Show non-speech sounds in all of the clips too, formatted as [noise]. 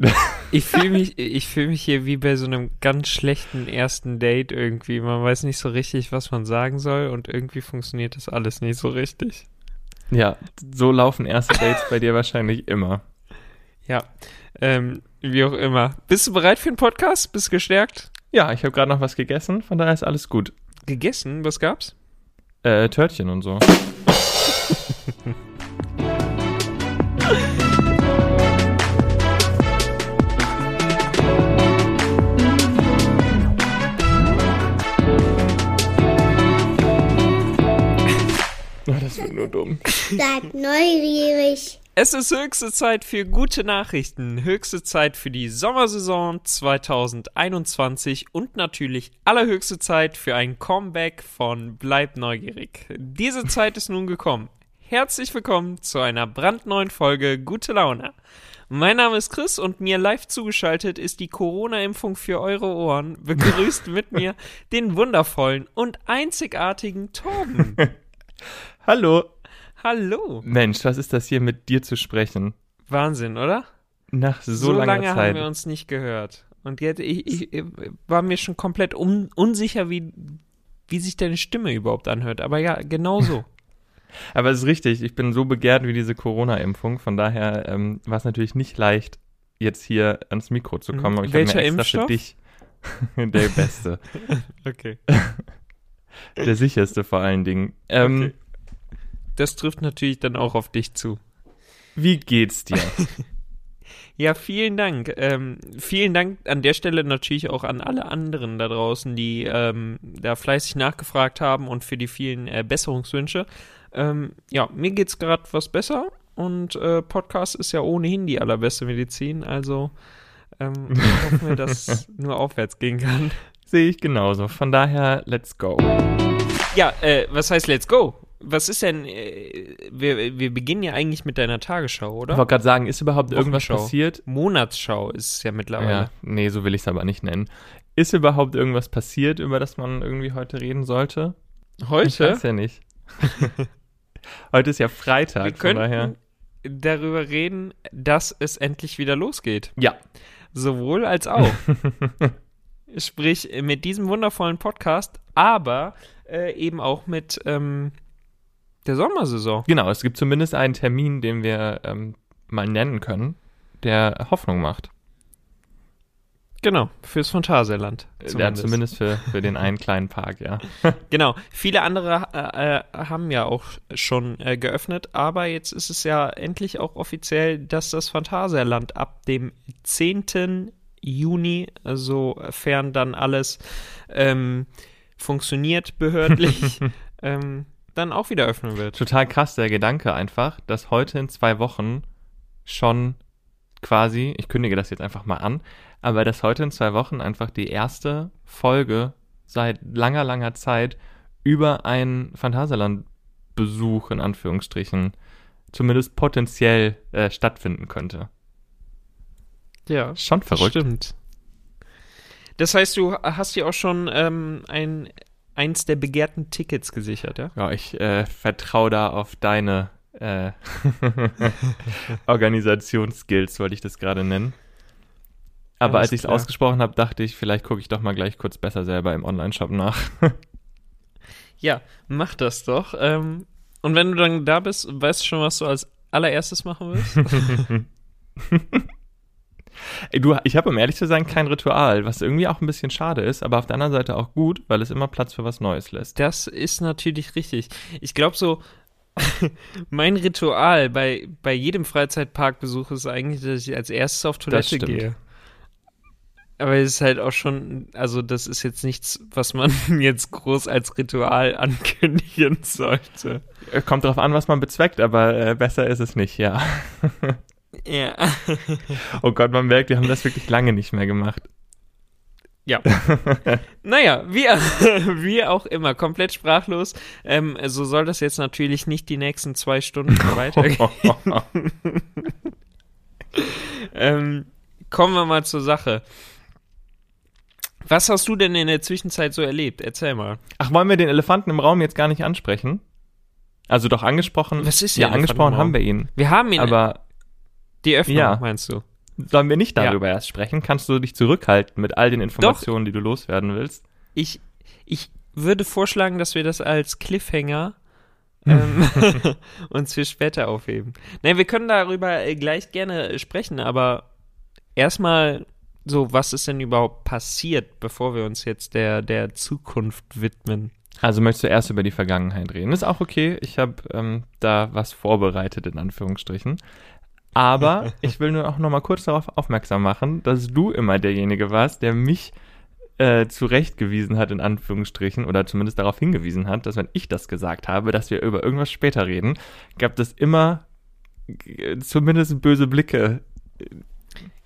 [laughs] Ich fühle mich, ich fühle mich hier wie bei so einem ganz schlechten ersten Date irgendwie. Man weiß nicht so richtig, was man sagen soll und irgendwie funktioniert das alles nicht so richtig. Ja, so laufen erste Dates bei dir wahrscheinlich immer. Ja, ähm, wie auch immer. Bist du bereit für den Podcast? Bist du gestärkt? Ja, ich habe gerade noch was gegessen, von daher ist alles gut. Gegessen? Was gab's? Äh, Törtchen und so. [laughs] nur dumm. Seid neugierig. Es ist höchste Zeit für gute Nachrichten, höchste Zeit für die Sommersaison 2021 und natürlich allerhöchste Zeit für ein Comeback von Bleib neugierig. Diese Zeit ist nun gekommen. Herzlich willkommen zu einer brandneuen Folge Gute Laune. Mein Name ist Chris und mir live zugeschaltet ist die Corona-Impfung für eure Ohren. Begrüßt mit mir den wundervollen und einzigartigen Torben. [laughs] Hallo. Hallo. Mensch, was ist das hier mit dir zu sprechen? Wahnsinn, oder? Nach so, so langer lange Zeit. haben wir uns nicht gehört. Und jetzt, ich, ich, ich war mir schon komplett un, unsicher, wie, wie sich deine Stimme überhaupt anhört. Aber ja, genau so. [laughs] Aber es ist richtig, ich bin so begehrt wie diese Corona-Impfung. Von daher ähm, war es natürlich nicht leicht, jetzt hier ans Mikro zu kommen. Aber ich habe mir Welcher extra für Impfstoff? dich [laughs] der beste, [laughs] Okay. der sicherste vor allen Dingen. Ähm, Okay. Das trifft natürlich dann auch auf dich zu. Wie geht's dir? [laughs] Ja, vielen Dank. Ähm, vielen Dank an der Stelle natürlich auch an alle anderen da draußen, die ähm, da fleißig nachgefragt haben und für die vielen äh, Besserungswünsche. Ähm, ja, mir geht's gerade was besser und äh, Podcast ist ja ohnehin die allerbeste Medizin, also ähm, [laughs] hoffen wir, dass nur aufwärts gehen kann. Sehe ich genauso. Von daher, let's go. Ja, äh, was heißt Let's Go? Was ist denn, äh, wir, wir beginnen ja eigentlich mit deiner Tagesschau, Ich oder? wollte gerade sagen, ist überhaupt irgendwas passiert? Monatsschau ist es ja mittlerweile. Ja, nee, so will ich es aber nicht nennen. Ist überhaupt irgendwas passiert, über das man irgendwie heute reden sollte? Ich Heute? weiß ja nicht. [laughs] heute ist ja Freitag, Wir von daher. darüber reden, dass es endlich wieder losgeht. Ja. Sowohl als auch. [laughs] Sprich, mit diesem wundervollen Podcast, aber äh, eben auch mit ähm, der Sommersaison. Genau, es gibt zumindest einen Termin, den wir ähm, mal nennen können, der Hoffnung macht. Genau, fürs Phantasialand. Ja, zumindest für, für den einen kleinen Park, ja. [laughs] Genau, viele andere äh, äh, haben ja auch schon äh, geöffnet, aber jetzt ist es ja endlich auch offiziell, dass das Phantasialand ab dem 10. Juni, sofern dann alles ähm, funktioniert behördlich, [laughs] ähm, dann auch wieder öffnen wird. Total krass der Gedanke einfach, dass heute in zwei Wochen schon quasi, ich kündige das jetzt einfach mal an, aber dass heute in zwei Wochen einfach die erste Folge seit langer, langer Zeit über einen Phantasialand-Besuch in Anführungsstrichen zumindest potenziell äh, stattfinden könnte. Ja, Schon verrückt. Stimmt. Das heißt, du hast dir auch schon ähm, ein, eins der begehrten Tickets gesichert, ja? Ja, ich äh, vertraue da auf deine äh, [laughs] Organisationsskills, wollte ich das gerade nennen. Aber Alles als ich es ausgesprochen habe, dachte ich, vielleicht gucke ich doch mal gleich kurz besser selber im Online-Shop nach. [laughs] Ja, mach das doch. Ähm, und wenn du dann da bist, weißt du schon, was du als allererstes machen willst? [laughs] Du, ich habe, um ehrlich zu sein, kein Ritual, was irgendwie auch ein bisschen schade ist, aber auf der anderen Seite auch gut, weil es immer Platz für was Neues lässt. Das ist natürlich richtig. Ich glaube so, [laughs] mein Ritual bei, bei jedem Freizeitparkbesuch ist eigentlich, dass ich als erstes auf Toilette gehe. Aber es ist halt auch schon, also das ist jetzt nichts, was man [laughs] jetzt groß als Ritual [laughs] ankündigen sollte. Äh, Kommt drauf an, was man bezweckt, aber äh, besser ist es nicht, ja. Ja. [laughs] Oh Gott, man merkt, wir haben das wirklich lange nicht mehr gemacht. Ja. [laughs] naja, wie, [laughs] wie auch immer, komplett sprachlos. Ähm, so soll das jetzt natürlich nicht die nächsten zwei Stunden weitergehen. ähm, kommen wir mal zur Sache. Was hast du denn in der Zwischenzeit so erlebt? Erzähl mal. Ach, wollen wir den Elefanten im Raum jetzt gar nicht ansprechen? Also doch angesprochen. Was ist Ja, angesprochen haben wir ihn. Wir haben ihn, Aber die Öffnung, ja. meinst du? sollen wir nicht darüber erst sprechen? Kannst du dich zurückhalten mit all den Informationen, die du loswerden willst? Ich, ich würde vorschlagen, dass wir das als Cliffhanger [laughs] ähm, [laughs] uns für später aufheben. Nein, wir können darüber äh, gleich gerne sprechen, aber erstmal so, was ist denn überhaupt passiert, bevor wir uns jetzt der, der Zukunft widmen? Also möchtest du erst über die Vergangenheit reden? Ist auch okay. Ich habe ähm, da was vorbereitet, in Anführungsstrichen. Aber ich will nur auch noch mal kurz darauf aufmerksam machen, dass du immer derjenige warst, der mich äh, zurechtgewiesen hat, in Anführungsstrichen, oder zumindest darauf hingewiesen hat, dass wenn ich das gesagt habe, dass wir über irgendwas später reden, gab es immer äh, zumindest böse Blicke.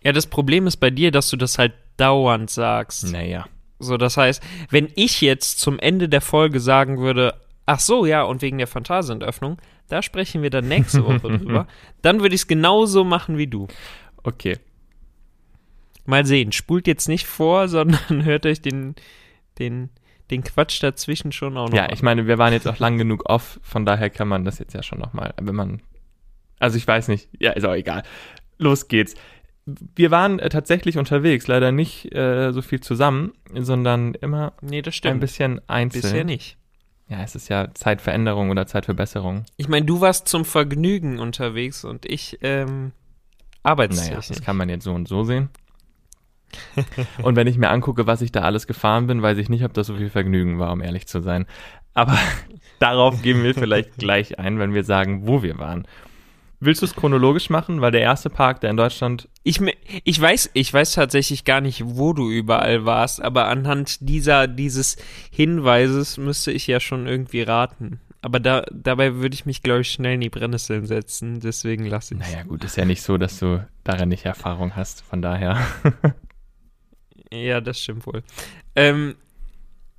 Ja, das Problem ist bei dir, dass du das halt dauernd sagst. Naja. So, das heißt, wenn ich jetzt zum Ende der Folge sagen würde, ach so, ja, und wegen der Phantasienöffnung, da sprechen wir dann nächste [laughs] Woche drüber, dann würde ich es genauso machen wie du. Okay. Mal sehen, spult jetzt nicht vor, sondern [laughs] hört euch den, den, den Quatsch dazwischen schon auch noch Ja, an. ich meine, wir waren jetzt auch lang genug off, von daher kann man das jetzt ja schon nochmal, wenn man, also ich weiß nicht, ja, ist auch egal. Los geht's. Wir waren äh, tatsächlich unterwegs, leider nicht äh, so viel zusammen, sondern immer Nee, ein bisschen einzeln. Bisher nicht. Ja, es ist ja Zeitveränderung oder Zeitverbesserung. Ich meine, du warst zum Vergnügen unterwegs und ich ähm, Naja, arbeitstechnisch. das kann man jetzt so und so sehen. [laughs] und wenn ich mir angucke, was ich da alles gefahren bin, weiß ich nicht, ob das so viel Vergnügen war, um ehrlich zu sein. Aber [laughs] darauf gehen wir vielleicht gleich ein, wenn wir sagen, wo wir waren. Willst du es chronologisch machen? Weil der erste Park, der in Deutschland Ich, ich weiß, ich weiß tatsächlich gar nicht, wo du überall warst, aber anhand dieser, dieses Hinweises müsste ich ja schon irgendwie raten. Aber da, dabei würde ich mich, glaube ich, schnell in die Brennnesseln setzen, deswegen lasse ich Naja, gut, ist ja nicht so, dass du darin nicht Erfahrung hast, von daher. Ja, das stimmt wohl. Ähm,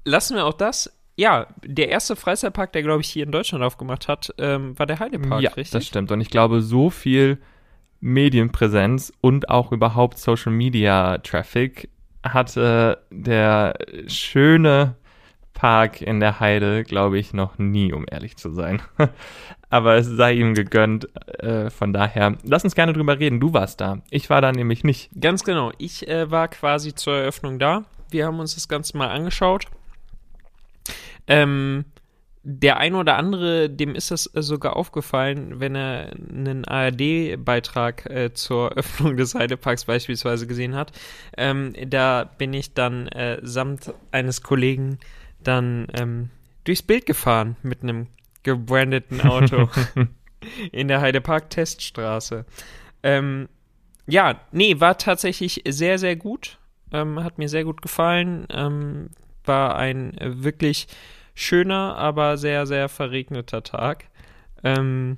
lassen wir auch das. Ja, der erste Freizeitpark, der, glaube ich, hier in Deutschland aufgemacht hat, ähm, war der Heidepark, ja, richtig? das stimmt. Und ich glaube, so viel Medienpräsenz und auch überhaupt Social Media Traffic hatte der schöne Park in der Heide, glaube ich, noch nie, um ehrlich zu sein. [laughs] Aber es sei ihm gegönnt. Äh, von daher, lass uns gerne drüber reden. Du warst da. Ich war da nämlich nicht. Ganz genau. Ich äh, war quasi zur Eröffnung da. Wir haben uns das Ganze mal angeschaut. Ähm, der ein oder andere, dem ist das äh, sogar aufgefallen, wenn er einen ARD-Beitrag äh, zur [laughs] Öffnung des Heideparks beispielsweise gesehen hat. Ähm, da bin ich dann äh, samt eines Kollegen dann ähm, durchs Bild gefahren mit einem gebrandeten Auto [laughs] [laughs] in der Heidepark-Teststraße. Ähm, ja, nee, war tatsächlich sehr, sehr gut. Ähm, hat mir sehr gut gefallen. War ein äh, wirklich schöner, aber sehr, sehr verregneter Tag. Ähm,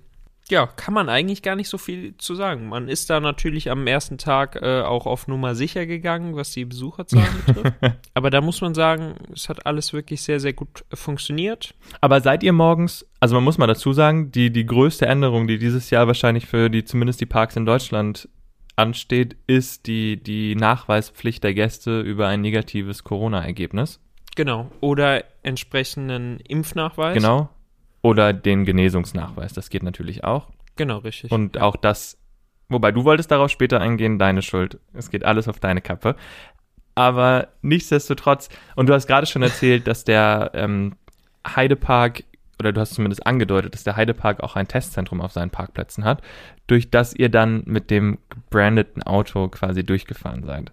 ja, kann man eigentlich gar nicht so viel zu sagen. Man ist da natürlich am ersten Tag äh, auch auf Nummer sicher gegangen, was die Besucherzahlen [laughs] betrifft. Aber da muss man sagen, es hat alles wirklich sehr, sehr gut äh, funktioniert. Aber seid ihr morgens, also man muss mal dazu sagen, die, die größte Änderung, die dieses Jahr wahrscheinlich für die, zumindest die Parks in Deutschland ansteht, ist die, die Nachweispflicht der Gäste über ein negatives Corona-Ergebnis. Genau. Oder entsprechenden Impfnachweis. Genau. Oder den Genesungsnachweis. Das geht natürlich auch. Genau, richtig. Und auch das, wobei du wolltest darauf später eingehen, deine Schuld. Es geht alles auf deine Kappe. Aber nichtsdestotrotz, und du hast gerade schon erzählt, dass der ähm, Heidepark, oder du hast zumindest angedeutet, dass der Heidepark auch ein Testzentrum auf seinen Parkplätzen hat, durch das ihr dann mit dem gebrandeten Auto quasi durchgefahren seid.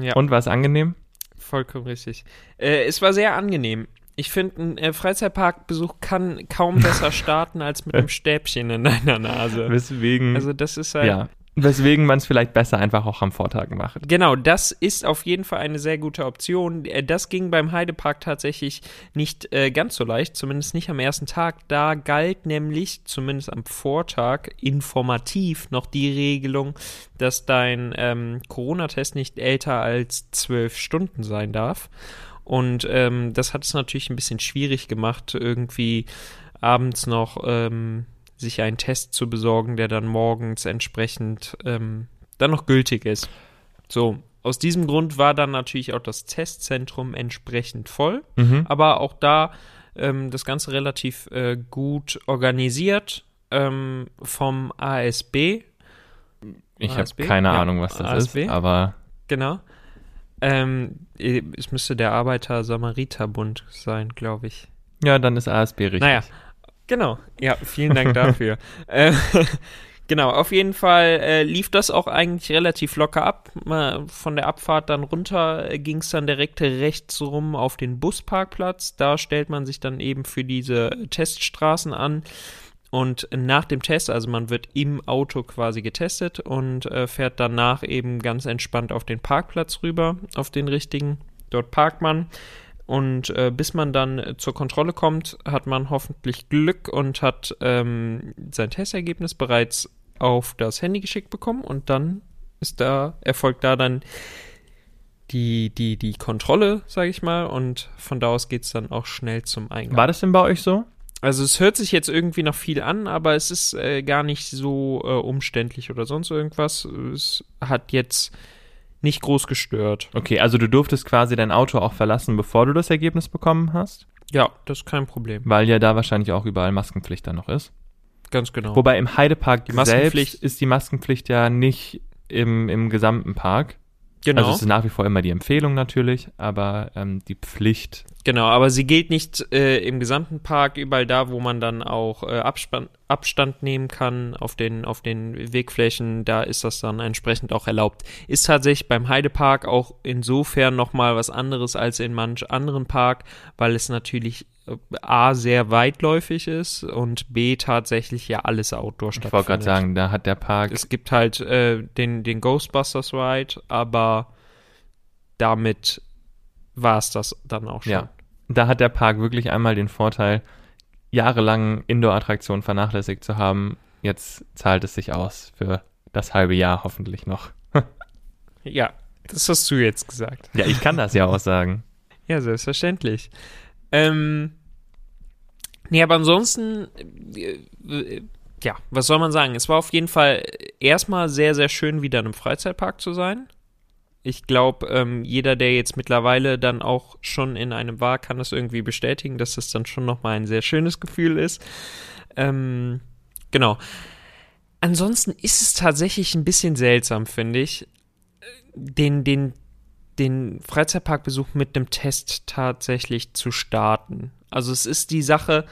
ja. Und war es angenehm? Vollkommen richtig. Äh, es war sehr angenehm. Ich finde, ein äh, Freizeitparkbesuch kann kaum besser [laughs] starten als mit einem Stäbchen in deiner Nase. Weswegen, Also das ist halt, ja, weswegen man es vielleicht besser einfach auch am Vortag macht. genau, das ist auf jeden Fall eine sehr gute Option. Äh, Das ging beim Heidepark tatsächlich nicht äh, ganz so leicht, zumindest nicht am ersten Tag. Da galt nämlich, zumindest am Vortag, informativ noch die Regelung, dass dein ähm, Corona-Test nicht älter als zwölf Stunden sein darf. Und ähm, das hat es natürlich ein bisschen schwierig gemacht, irgendwie abends noch ähm, sich einen Test zu besorgen, der dann morgens entsprechend ähm, dann noch gültig ist. So, aus diesem Grund war dann natürlich auch das Testzentrum entsprechend voll, Mhm. aber auch da ähm, das Ganze relativ äh, gut organisiert ähm, vom ASB. Ich habe keine Ja, Ahnung, was das ASB. ist, aber Genau. Ähm, es müsste der Arbeiter-Samariter-Bund sein, glaube ich. ja, dann ist ASB richtig. Naja, genau. Ja, vielen Dank dafür. [laughs] äh, genau, auf jeden Fall äh, lief das auch eigentlich relativ locker ab. Mal von der Abfahrt dann runter ging es dann direkt rechts rum auf den Busparkplatz. Da stellt man sich dann eben für diese Teststraßen an. Und nach dem Test, also man wird im Auto quasi getestet und äh, fährt danach eben ganz entspannt auf den Parkplatz rüber, auf den richtigen. Dort parkt man. Und äh, bis man dann äh, zur Kontrolle kommt, hat man hoffentlich Glück und hat ähm, sein Testergebnis bereits auf das Handy geschickt bekommen. Und dann ist da, erfolgt da dann die, die, die Kontrolle, sage ich mal. Und von da aus geht es dann auch schnell zum Eingang. War das denn bei euch so? Also es hört sich jetzt irgendwie noch viel an, aber es ist äh, gar nicht so äh, umständlich oder sonst irgendwas. Es hat jetzt nicht groß gestört. Okay, also du durftest quasi dein Auto auch verlassen, bevor du das Ergebnis bekommen hast, Ja, das ist kein Problem. weil ja da wahrscheinlich auch überall Maskenpflicht dann noch ist. Ganz genau. Wobei im Heidepark Die Maskenpflicht- selbst ist die Maskenpflicht ja nicht im, im gesamten Park. Genau. Also es ist nach wie vor immer die Empfehlung natürlich, aber ähm, die Pflicht. Genau, aber sie gilt nicht äh, im gesamten Park, überall da, wo man dann auch äh, Abspann, Abstand nehmen kann auf den, auf den Wegflächen, da ist das dann entsprechend auch erlaubt. Ist tatsächlich beim Heidepark auch insofern nochmal was anderes als in manch anderen Park, weil es natürlich A sehr weitläufig ist und B tatsächlich ja alles Outdoor Ich stattfindet. wollte gerade sagen, da hat der Park Es gibt halt äh, den, den Ghostbusters Ride, aber damit war es das dann auch schon. Ja. Da hat der Park wirklich einmal den Vorteil, jahrelang Indoor-Attraktionen vernachlässigt zu haben. Jetzt zahlt es sich aus für das halbe Jahr hoffentlich noch. [laughs] Ja, das hast du jetzt gesagt. Ja, ich kann das ja auch sagen. [laughs] Ja, selbstverständlich. Ähm, nee, aber ansonsten, äh, äh, ja, was soll man sagen? Es war auf jeden Fall erstmal sehr, sehr schön, wieder in einem Freizeitpark zu sein. Ich glaube, ähm, jeder, der jetzt mittlerweile dann auch schon in einem war, kann das irgendwie bestätigen, dass das dann schon nochmal ein sehr schönes Gefühl ist. Ähm, genau. Ansonsten ist es tatsächlich ein bisschen seltsam, finde ich, den, den, den Freizeitparkbesuch mit einem Test tatsächlich zu starten. Also es ist die Sache,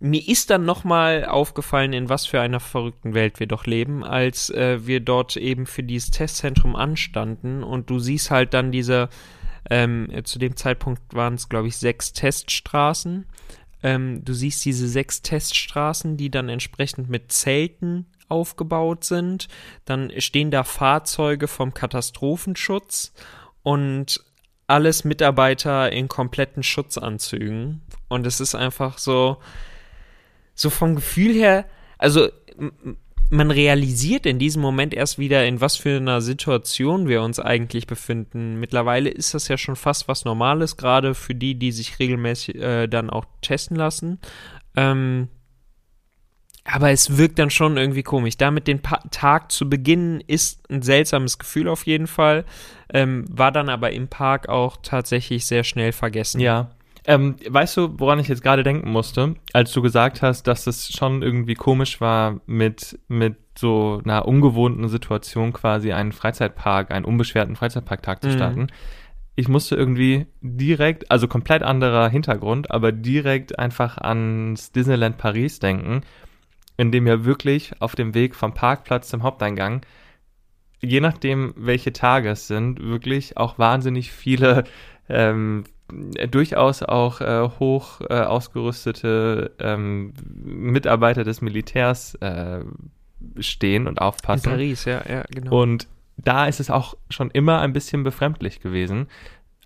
mir ist dann nochmal aufgefallen, in was für einer verrückten Welt wir doch leben, als äh, wir dort eben für dieses Testzentrum anstanden und du siehst halt dann diese, ähm, zu dem Zeitpunkt waren es, glaube ich, sechs Teststraßen. Ähm, du siehst diese sechs Teststraßen, die dann entsprechend mit Zelten aufgebaut sind. Dann stehen da Fahrzeuge vom Katastrophenschutz und alles Mitarbeiter in kompletten Schutzanzügen. Und es ist einfach so, so vom Gefühl her, also man realisiert in diesem Moment erst wieder, in was für einer Situation wir uns eigentlich befinden. Mittlerweile ist das ja schon fast was Normales, gerade für die, die sich regelmäßig äh, dann auch testen lassen. Ähm, aber es wirkt dann schon irgendwie komisch. Damit den pa Tag zu beginnen, ist ein seltsames Gefühl auf jeden Fall. Ähm, war dann aber im Park auch tatsächlich sehr schnell vergessen. Ja. Ähm, weißt du, woran ich jetzt gerade denken musste, als du gesagt hast, dass es schon irgendwie komisch war, mit, mit so einer ungewohnten Situation quasi einen Freizeitpark, einen unbeschwerten Freizeitparktag zu Mhm. starten. Ich musste irgendwie direkt, also komplett anderer Hintergrund, aber direkt einfach ans Disneyland Paris denken, in dem ja wirklich auf dem Weg vom Parkplatz zum Haupteingang, je nachdem, welche Tage es sind, wirklich auch wahnsinnig viele ähm, durchaus auch äh, hoch äh, ausgerüstete ähm, Mitarbeiter des Militärs äh, stehen und In aufpassen. Paris, ja, ja, genau. Und da ist es auch schon immer ein bisschen befremdlich gewesen.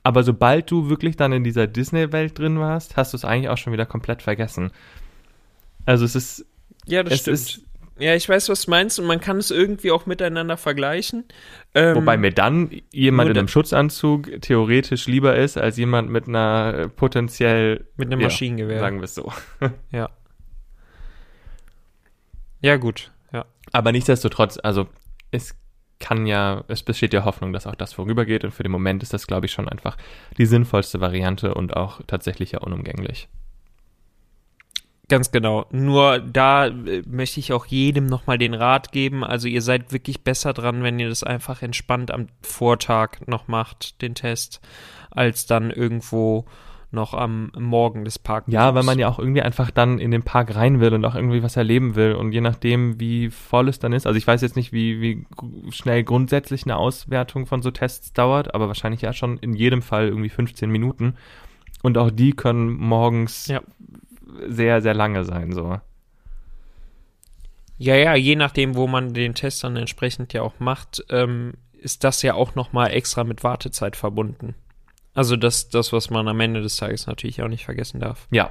Aber sobald du wirklich dann in dieser Disney-Welt drin warst, hast du es eigentlich auch schon wieder komplett vergessen. Also es ist, ja, das es stimmt. ist, Ja, ich weiß, was du meinst und man kann es irgendwie auch miteinander vergleichen. Ähm, wobei mir dann jemand in einem Schutzanzug theoretisch lieber ist, als jemand mit einer äh, potenziell, mit einem ja, Maschinengewehr. sagen wir es so. [laughs] Ja. Ja, gut. Ja. Aber nichtsdestotrotz, also es kann ja, es besteht ja Hoffnung, dass auch das vorübergeht und für den Moment ist das, glaube ich, schon einfach die sinnvollste Variante und auch tatsächlich ja unumgänglich. Ganz genau. Nur da äh, möchte ich auch jedem nochmal den Rat geben. Also ihr seid wirklich besser dran, wenn ihr das einfach entspannt am Vortag noch macht, den Test, als dann irgendwo noch am Morgen des Parks. Ja, weil man ja auch irgendwie einfach dann in den Park rein will und auch irgendwie was erleben will. Und je nachdem, wie voll es dann ist, also ich weiß jetzt nicht, wie, wie schnell grundsätzlich eine Auswertung von so Tests dauert, aber wahrscheinlich ja schon in jedem Fall irgendwie 15 Minuten. Und auch die können morgens Ja. Sehr, sehr lange sein, so. Ja, ja, je nachdem, wo man den Test dann entsprechend ja auch macht, ähm, ist das ja auch nochmal extra mit Wartezeit verbunden. Also das, das, was man am Ende des Tages natürlich auch nicht vergessen darf. Ja.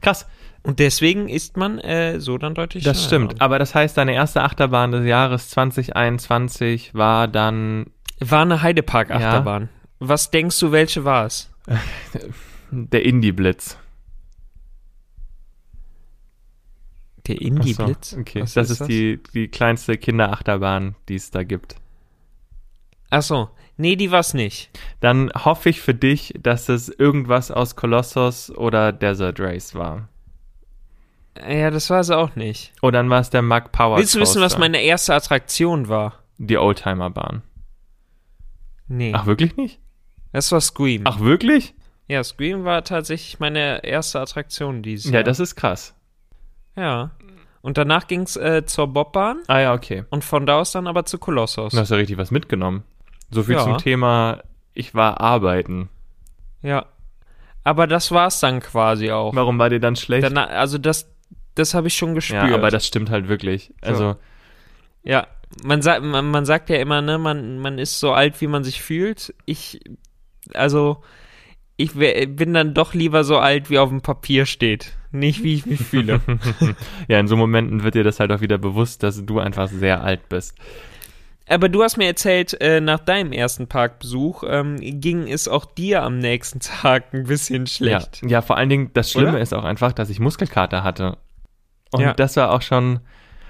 Krass, Und deswegen ist man äh, so dann deutlich das stimmt. Aber das heißt, deine erste Achterbahn des Jahres 2021 war dann War eine Heidepark-Achterbahn. Was denkst du, welche war es? [laughs] der Indie-Blitz. Der Ach so, Indie-Blitz? Okay, Was das ist, die, die kleinste Kinderachterbahn, die es da gibt. Achso, nee, die war's nicht. Dann hoffe ich für dich, dass es irgendwas aus Colossus oder Desert Race war. Ja, das war sie auch nicht. Und dann war es der Mack Power Willst du wissen, was meine erste Attraktion war? Die Oldtimer-Bahn. Nee, Ach, wirklich nicht? das war Scream. Ach, wirklich? Ja, Scream war tatsächlich meine erste Attraktion dieses Ja, Jahr. das ist krass. Ja. Und danach ging's äh, zur Bobbahn Ah ja, okay. und von da aus dann aber zu Kolossos. Du hast ja richtig was mitgenommen. So viel Ja. zum Thema, ich war arbeiten. Ja. Aber das war's dann quasi auch. Warum war dir dann schlecht? Danach, also das, das habe ich schon gespürt. ja, aber das stimmt halt wirklich. Also, Ja, man sagt, man, man sagt ja immer, ne, man, man ist so alt, wie man sich fühlt. Ich, also, ich bin dann doch lieber so alt, wie auf dem Papier steht. Nicht, wie ich mich fühle. ja, in so Momenten wird dir das halt auch wieder bewusst, dass du einfach sehr alt bist. Aber du hast mir erzählt, äh, nach deinem ersten Parkbesuch ähm, ging es auch dir am nächsten [laughs] Tag ein bisschen schlecht. Ja, ja, vor allen Dingen, das Schlimme Oder? ist auch einfach, dass ich Muskelkater hatte. Und Ja. das war auch schon,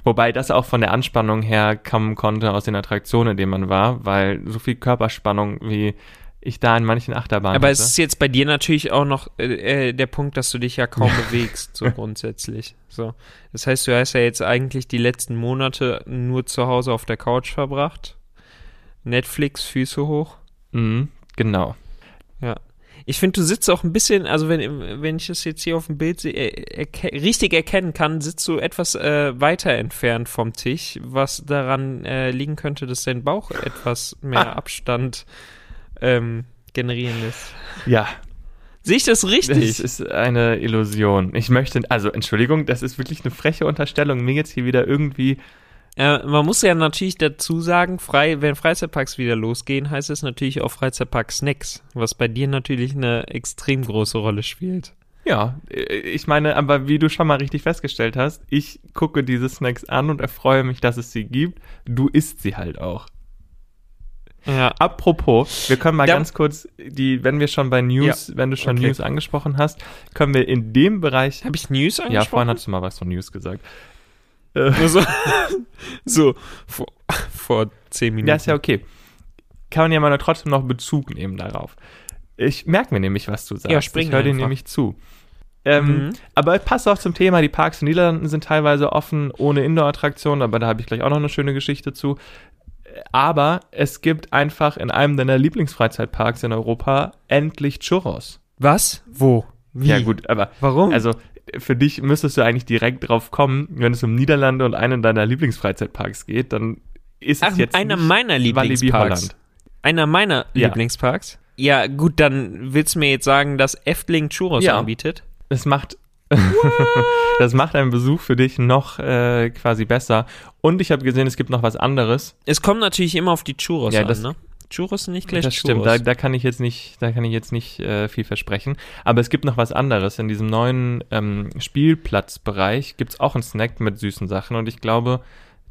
wobei das auch von der Anspannung her kommen konnte aus den Attraktionen, in denen man war, weil so viel Körperspannung, wie ich da in manchen Achterbahnen Aber hatte. es ist jetzt bei dir natürlich auch noch äh, äh, der Punkt, dass du dich ja kaum [laughs] bewegst, so grundsätzlich. So. Das heißt, du hast ja jetzt eigentlich die letzten Monate nur zu Hause auf der Couch verbracht. Netflix, Füße hoch. mhm, genau. Ja. Ich finde, du sitzt auch ein bisschen, also wenn, wenn ich das jetzt hier auf dem Bild seh, äh, erke richtig erkennen kann, sitzt du etwas äh, weiter entfernt vom Tisch, was daran äh, liegen könnte, dass dein Bauch etwas mehr Abstand ähm, generieren lässt. Ja, Sehe ich das richtig? das ist eine Illusion. Ich möchte, also Entschuldigung, das ist wirklich eine freche Unterstellung, mir jetzt hier wieder irgendwie Äh, man muss ja natürlich dazu sagen, frei, wenn Freizeitparks wieder losgehen, heißt es natürlich auch Freizeitpark Snacks, was bei dir natürlich eine extrem große Rolle spielt. Ja, äh, ich meine, aber wie du schon mal richtig festgestellt hast, ich gucke diese Snacks an und erfreue mich, dass es sie gibt. Du isst sie halt auch. Ja. Apropos, wir können mal Da- ganz kurz die, wenn wir schon bei News, wenn du schon okay. News angesprochen hast, können wir in dem Bereich. Habe ich News Ja, angesprochen? vorhin hast du mal was von News gesagt. Äh, so, [laughs] so vor, vor zehn Minuten. ja, ist ja okay. Kann man ja mal trotzdem noch Bezug nehmen darauf. Ich merke mir nämlich, was du sagst. Ja, spring ich höre dir nämlich zu. Ähm, Mhm. Aber passt auch zum Thema, die Parks in den Niederlanden sind teilweise offen ohne Indoor-Attraktionen, aber da habe ich gleich auch noch eine schöne Geschichte zu. Aber es gibt einfach in einem deiner Lieblingsfreizeitparks in Europa endlich Churros. Was? Wo? Wie? Ja gut, aber Warum? also für dich müsstest du eigentlich direkt drauf kommen, wenn es um Niederlande und einen deiner Lieblingsfreizeitparks geht, dann ist Ach, es jetzt einer nicht meiner Lieblingsparks. Holland. Einer meiner Ja. Lieblingsparks? Ja, gut, dann willst du mir jetzt sagen, dass Efteling Churros Ja. anbietet? Es macht [laughs] das macht einen Besuch für dich noch äh, quasi besser. Und ich habe gesehen, es gibt noch was anderes. Es kommt natürlich immer auf die Churros Ja, an, das- ne? Churros nicht gleich das Churros. stimmt, da, da kann ich jetzt nicht, da kann ich jetzt nicht äh, viel versprechen. Aber es gibt noch was anderes. In diesem neuen ähm, Spielplatzbereich gibt es auch einen Snack mit süßen Sachen und ich glaube,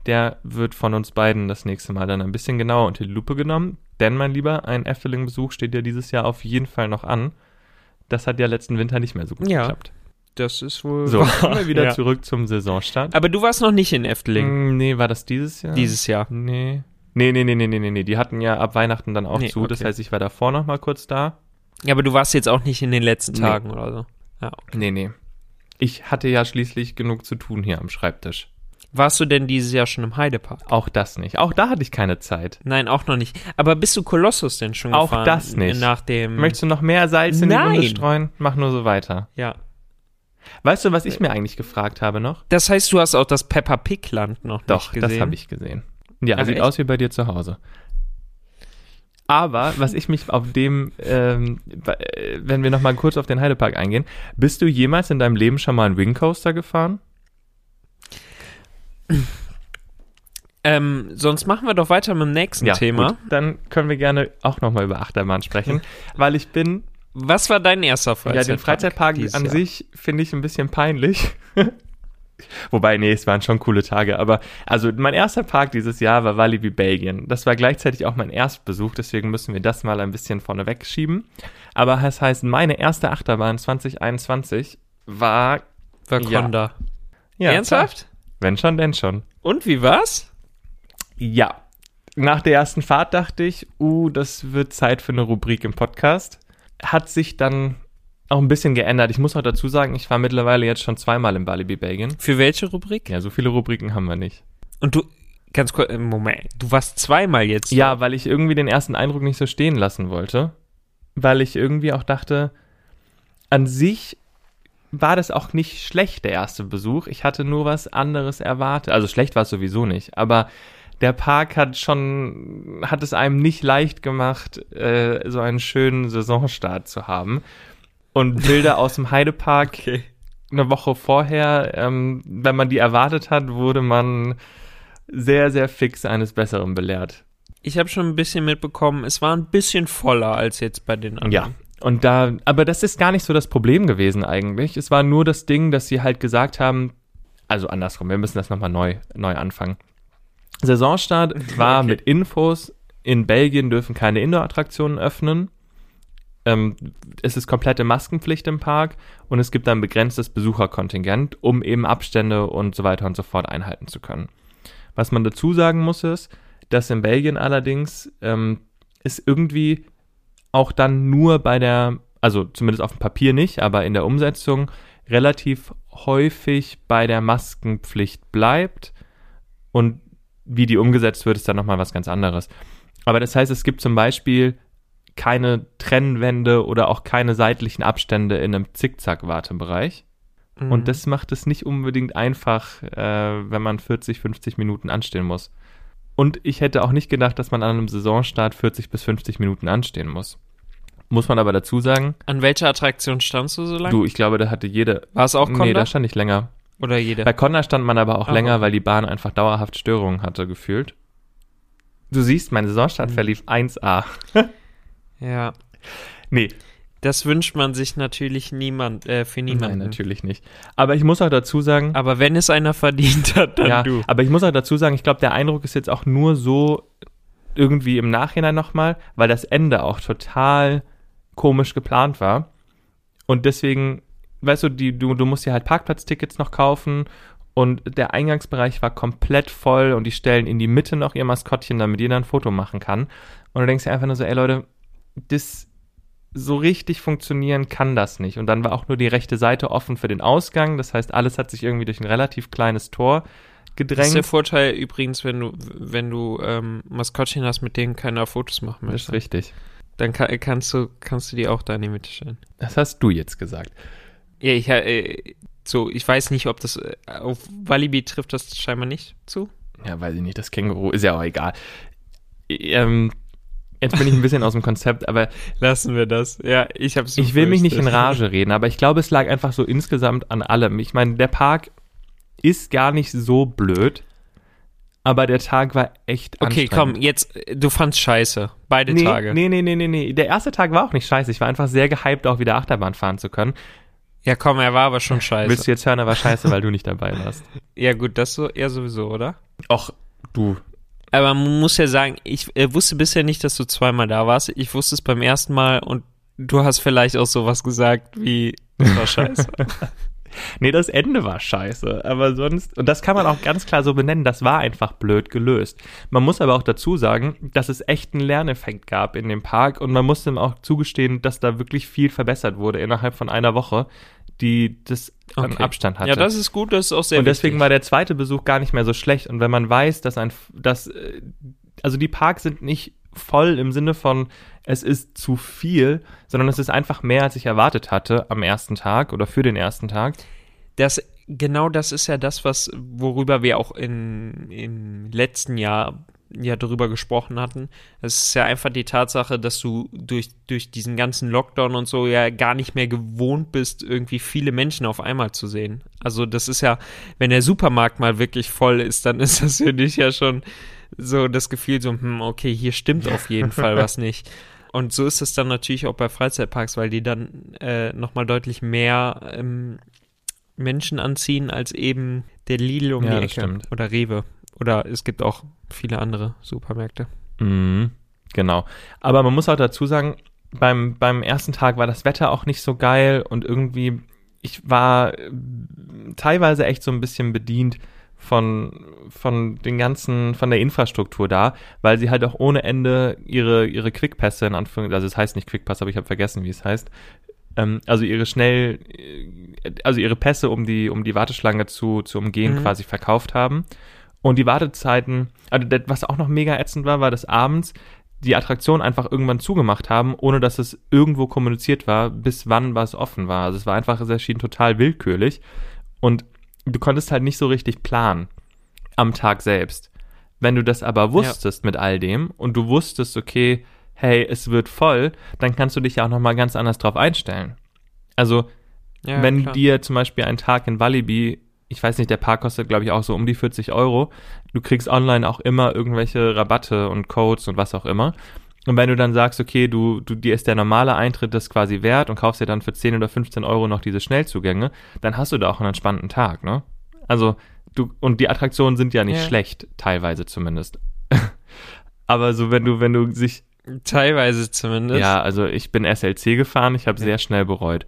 der wird von uns beiden das nächste Mal dann ein bisschen genauer unter die Lupe genommen. Denn, mein Lieber, ein Efteling-Besuch steht ja dieses Jahr auf jeden Fall noch an. Das hat ja letzten Winter nicht mehr so gut Ja. geklappt. Das ist wohl. So, [laughs] kommen wir wieder Ja. zurück zum Saisonstart. Aber du warst noch nicht in Efteling Mm, Nee, war das dieses Jahr? dieses Jahr. Nee. Nee, nee, nee, nee, nee, nee, nee. Die hatten ja ab Weihnachten dann auch Nee, zu. Das okay. heißt, ich war davor noch mal kurz da. Ja, aber du warst jetzt auch nicht in den letzten Nee. Tagen oder so. Ja, okay. Nee, nee. ich hatte ja schließlich genug zu tun hier am Schreibtisch. Warst du denn dieses Jahr schon im Heidepark? Auch das nicht. Auch da hatte ich keine Zeit. Nein, auch noch nicht. Aber bist du Kolossus denn schon Auch gefahren? das nicht. Nach dem. Möchtest du noch mehr Salz in die Nein. Wunde streuen? Mach nur so weiter. ja. Weißt du, was ich mir eigentlich gefragt habe noch? Das heißt, du hast auch das Peppa Pig Land noch Doch, gesehen. das habe ich gesehen. Ja, Ach, sieht echt? aus wie bei dir zu Hause. Aber was ich mich auf dem, ähm, äh, wenn wir noch mal kurz auf den Heidepark eingehen, bist du jemals in deinem Leben schon mal einen Wingcoaster gefahren? Ähm, sonst machen wir doch weiter mit dem nächsten Thema. Gut, dann können wir gerne auch noch mal über Achterbahn sprechen, [laughs] weil ich bin, Was war dein erster Freizeitpark? ja, den Freizeitpark an Jahr? sich finde ich ein bisschen peinlich. [laughs] Wobei, nee, es waren schon coole Tage. Aber also mein erster Park dieses Jahr war Walibi Belgien. Das war gleichzeitig auch mein Erstbesuch, deswegen müssen wir das mal ein bisschen vorne wegschieben. Aber das heißt, meine erste Achterbahn 2021 war Wakonda. ja, Ernsthaft? klar. Wenn schon, denn schon. Und wie war's? Ja. Nach der ersten Fahrt dachte ich, uh, das wird Zeit für eine Rubrik im Podcast. Hat sich dann auch ein bisschen geändert. Ich muss auch dazu sagen, ich war mittlerweile jetzt schon zweimal im Walibi Belgien. Für welche Rubrik? Ja, so viele Rubriken haben wir nicht. Und du, ganz kurz, äh, Moment, du warst zweimal jetzt. Ja, weil ich irgendwie den ersten Eindruck nicht so stehen lassen wollte. Weil ich irgendwie auch dachte, an sich war das auch nicht schlecht, der erste Besuch. Ich hatte nur was anderes erwartet. Also schlecht war es sowieso nicht. Aber der Park hat schon, hat es einem nicht leicht gemacht, äh, so einen schönen Saisonstart zu haben. Und Bilder [laughs] aus dem Heidepark Okay. eine Woche vorher, ähm, wenn man die erwartet hat, wurde man sehr, sehr fix eines Besseren belehrt. Ich habe schon ein bisschen mitbekommen, es war ein bisschen voller als jetzt bei den anderen. Ja. Und da, aber das ist gar nicht so das Problem gewesen eigentlich. Es war nur das Ding, dass sie halt gesagt haben, also andersrum, wir müssen das nochmal neu, neu anfangen. Saisonstart [laughs] war Okay. mit Infos, in Belgien dürfen keine Indoor-Attraktionen öffnen. Ähm, es ist komplette Maskenpflicht im Park und es gibt ein begrenztes Besucherkontingent, um eben Abstände und so weiter und so fort einhalten zu können. Was man dazu sagen muss ist, dass in Belgien allerdings ähm, es irgendwie auch dann nur bei der, also zumindest auf dem Papier nicht, aber in der Umsetzung relativ häufig bei der Maskenpflicht bleibt und wie die umgesetzt wird, ist dann nochmal was ganz anderes. Aber das heißt, es gibt zum Beispiel keine Trennwände oder auch keine seitlichen Abstände in einem Zickzack-Wartebereich. Mhm. Und das macht es nicht unbedingt einfach, äh, wenn man 40, 50 Minuten anstehen muss. Und ich hätte auch nicht gedacht, dass man an einem Saisonstart 40 bis 50 Minuten anstehen muss. Muss man aber dazu sagen, An welcher Attraktion standst du so lange? du, ich glaube, da hatte jede. War es auch Conda? Nee, da stand ich länger. Oder jede? Bei Conda stand man aber auch Ah, länger, okay. weil die Bahn einfach dauerhaft Störungen hatte, gefühlt. Du siehst, mein Saisonstart Mhm. verlief 1A. [laughs] ja. Nee, Das wünscht man sich natürlich niemand, äh, für niemanden. nein, natürlich nicht. Aber ich muss auch dazu sagen, Aber wenn es einer verdient hat, dann ja, du. aber ich muss auch dazu sagen, ich glaube, der Eindruck ist jetzt auch nur so irgendwie im Nachhinein nochmal, weil das Ende auch total komisch geplant war. Und deswegen, weißt du, die, du, du musst dir halt Parkplatztickets noch kaufen und der Eingangsbereich war komplett voll und die stellen in die Mitte noch ihr Maskottchen, damit jeder ein Foto machen kann. Und du denkst dir einfach nur so, ey Leute, das so richtig funktionieren kann das nicht. Und dann war auch nur die rechte Seite offen für den Ausgang. Das heißt, alles hat sich irgendwie durch ein relativ kleines Tor Das ist gedrängt. der Vorteil übrigens, wenn du, wenn du ähm, Maskottchen hast, mit denen keiner Fotos machen Das ist möchte. richtig. Dann kann, kannst du, kannst du die auch da in die Mitte stellen. Das hast du jetzt gesagt. Ja, ich, äh, so, ich weiß nicht, ob das, äh, auf Walibi trifft das scheinbar nicht zu. Ja, weiß ich nicht, das Känguru ist ja auch egal. Ähm, jetzt bin ich ein bisschen aus dem Konzept, aber Lassen wir das. Ja, ich hab's ich will mich nicht in Rage reden, aber ich glaube, es lag einfach so insgesamt an allem. Ich meine, der Park ist gar nicht so blöd, aber der Tag war echt Okay, komm, anstrengend. jetzt, du fandst scheiße. Beide Nee, Tage. nee, nee, nee, nee, nee. Der erste Tag war auch nicht scheiße. Ich war einfach sehr gehypt, auch wieder Achterbahn fahren zu können. Ja, komm, er war aber schon scheiße. Willst du jetzt hören, er war scheiße, weil du nicht dabei warst. [laughs] Ja, gut, das so, eher sowieso, oder? Och, du. Aber man muss ja sagen, ich äh, wusste bisher nicht, dass du zweimal da warst. Ich wusste es beim ersten Mal und du hast vielleicht auch sowas gesagt wie, das war scheiße. [laughs] Nee, das Ende war scheiße, aber sonst, und das kann man auch ganz klar so benennen, das war einfach blöd gelöst. Man muss aber auch dazu sagen, dass es echt einen Lerneffekt gab in dem Park und man muss ihm auch zugestehen, dass da wirklich viel verbessert wurde innerhalb von einer Woche. die das an Okay. Abstand hatte. Ja, das ist gut, das ist auch sehr und deswegen wichtig. war der zweite Besuch gar nicht mehr so schlecht. Und wenn man weiß, dass ein, dass, äh, also die Parks sind nicht voll im Sinne von, es ist zu viel, sondern es ist einfach mehr, als ich erwartet hatte am ersten Tag oder für den ersten Tag. das genau das ist ja das, was worüber wir auch in, im letzten Jahr ja darüber gesprochen hatten. Es ist ja einfach die Tatsache, dass du durch, durch diesen ganzen Lockdown und so ja gar nicht mehr gewohnt bist, irgendwie viele Menschen auf einmal zu sehen. Also das ist ja, wenn der Supermarkt mal wirklich voll ist, dann ist das für dich ja schon so das Gefühl so, hm, okay, hier stimmt auf jeden [laughs] Fall was nicht. Und so ist es dann natürlich auch bei Freizeitparks, weil die dann äh, nochmal deutlich mehr ähm, Menschen anziehen als eben der Lidl um Ja, die Ecke stimmt. oder Rewe. Oder es gibt auch viele andere Supermärkte. Mhm, genau. Aber man muss auch dazu sagen, beim, beim ersten Tag war das Wetter auch nicht so geil und irgendwie, ich war äh, teilweise echt so ein bisschen bedient von, von den ganzen, von der Infrastruktur da, weil sie halt auch ohne Ende ihre, ihre Quickpässe in Anführungszeichen, also es heißt nicht Quickpass, aber ich habe vergessen, wie es heißt, ähm, also ihre schnell, äh, also ihre Pässe, um die, um die Warteschlange zu, zu umgehen, Mhm. quasi verkauft haben. Und die Wartezeiten, also das, was auch noch mega ätzend war, war, dass abends die Attraktion einfach irgendwann zugemacht haben, ohne dass es irgendwo kommuniziert war, bis wann was offen war. Also es war einfach, es erschien total willkürlich. Und du konntest halt nicht so richtig planen am Tag selbst. Wenn du das aber wusstest mit all dem und du wusstest, okay, hey, es wird voll, dann kannst du dich ja auch nochmal ganz anders drauf einstellen. Also, Ja, wenn klar. dir zum Beispiel ein Tag in Walibi, ich weiß nicht, der Park kostet, glaube ich, auch so um die 40 Euro. Du kriegst online auch immer irgendwelche Rabatte und Codes und was auch immer. Und wenn du dann sagst, okay, du, du, dir ist der normale Eintritt das quasi wert und kaufst dir dann für 10 oder 15 Euro noch diese Schnellzugänge, dann hast du da auch einen entspannten Tag, ne? Also, du, und die Attraktionen sind ja nicht Ja. schlecht, teilweise zumindest. [laughs] Aber so, wenn du, wenn du sich, Teilweise zumindest. ja, also ich bin SLC gefahren, ich habe Ja. sehr schnell bereut.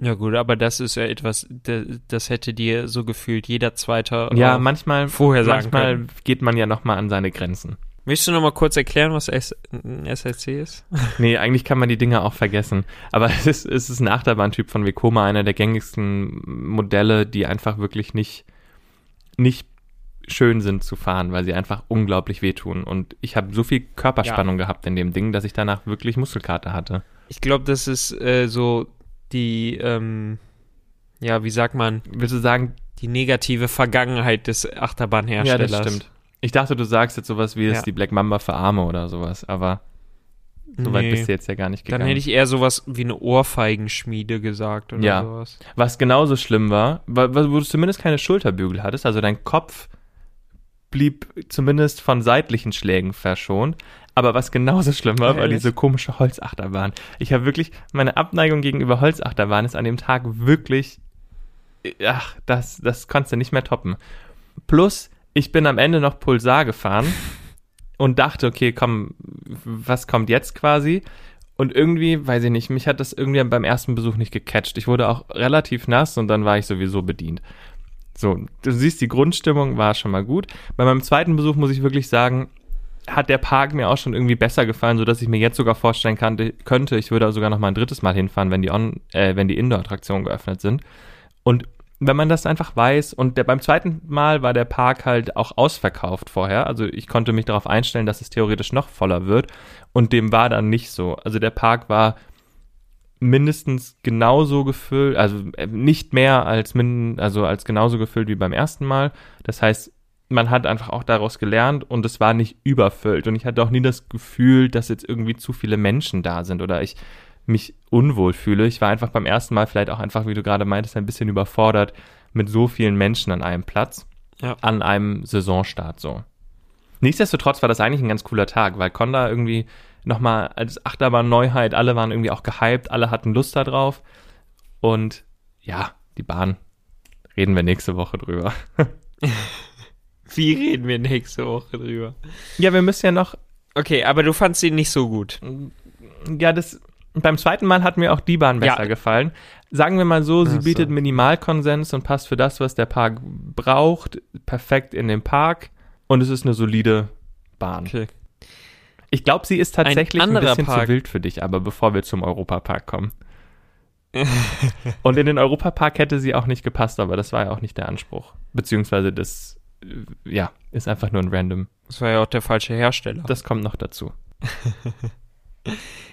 Ja gut, aber das ist ja etwas, da- das hätte dir so gefühlt jeder Zweite Ja, auch manchmal, vorher sagen manchmal können. geht man ja nochmal an seine Grenzen. Möchtest du noch mal kurz erklären, was ein SLC ist? [laughs] Nee, eigentlich kann man die Dinge auch vergessen. Aber es ist, es ist ein Achterbahntyp von Vekoma, einer der gängigsten Modelle, die einfach wirklich nicht, nicht schön sind zu fahren, weil sie einfach unglaublich wehtun. Und ich habe so viel Körperspannung gehabt in dem Ding, dass ich danach wirklich Muskelkater hatte. Ich glaube, das ist äh, so die, ähm, ja, wie sagt man, Willst du sagen, die negative Vergangenheit des ja, Achterbahnherstellers. das stimmt. Ich dachte, du sagst jetzt sowas wie es Ja. die Black Mamba für Arme oder sowas, aber so weit Nee. bist du jetzt ja gar nicht gegangen. Dann hätte ich eher sowas wie eine Ohrfeigenschmiede gesagt oder Ja. sowas. Was genauso schlimm war, wa- wa- wo du zumindest keine Schulterbügel hattest, also dein Kopf blieb zumindest von seitlichen Schlägen verschont. Aber was genauso schlimm war, war diese komische Holzachterbahn. Ich habe wirklich, meine Abneigung gegenüber Holzachterbahn ist an dem Tag wirklich, ach, das, das konntest du nicht mehr toppen. Plus, ich bin am Ende noch Pulsar gefahren [laughs] und dachte, okay, komm, was kommt jetzt quasi? Und irgendwie, weiß ich nicht, mich hat das irgendwie beim ersten Besuch nicht gecatcht. Ich wurde auch relativ nass und dann war ich sowieso bedient. So, du siehst, die Grundstimmung war schon mal gut. Bei meinem zweiten Besuch muss ich wirklich sagen, hat der Park mir auch schon irgendwie besser gefallen, so dass ich mir jetzt sogar vorstellen kann, könnte, ich würde sogar noch mal ein drittes Mal hinfahren, wenn die, On äh, wenn die Indoor-Attraktionen geöffnet sind. Und wenn man das einfach weiß, und der, beim zweiten Mal war der Park halt auch ausverkauft vorher, also ich konnte mich darauf einstellen, dass es theoretisch noch voller wird, und dem war dann nicht so. Also der Park war mindestens genauso gefüllt, also äh, nicht mehr als min, also als genauso gefüllt wie beim ersten Mal. Das heißt, man hat einfach auch daraus gelernt und es war nicht überfüllt und ich hatte auch nie das Gefühl, dass jetzt irgendwie zu viele Menschen da sind oder ich mich unwohl fühle. Ich war einfach beim ersten Mal vielleicht auch einfach, wie du gerade meintest, ein bisschen überfordert mit so vielen Menschen an einem Platz, Ja. an einem Saisonstart so. Nichtsdestotrotz war das eigentlich ein ganz cooler Tag, weil Conda irgendwie nochmal als Achterbahn-Neuheit, alle waren irgendwie auch gehypt, alle hatten Lust da drauf. Und ja, die Bahn, reden wir nächste Woche drüber. [laughs] Wie reden wir nächste Woche drüber? ja, wir müssen ja noch, Okay, aber du fandst ihn nicht so gut. ja, das, beim zweiten Mal hat mir auch die Bahn besser Ja. gefallen. Sagen wir mal so, sie Ach so. bietet Minimalkonsens und passt für das, was der Park braucht, perfekt in den Park. Und es ist eine solide Bahn. Okay. Ich glaube, sie ist tatsächlich ein, anderer bisschen Park. zu wild für dich, aber bevor wir zum Europapark kommen. Und in den Europapark hätte sie auch nicht gepasst, aber das war ja auch nicht der Anspruch. Beziehungsweise das, äh, ja, ist einfach nur ein random. Das war ja auch der falsche Hersteller. Das kommt noch dazu. [laughs]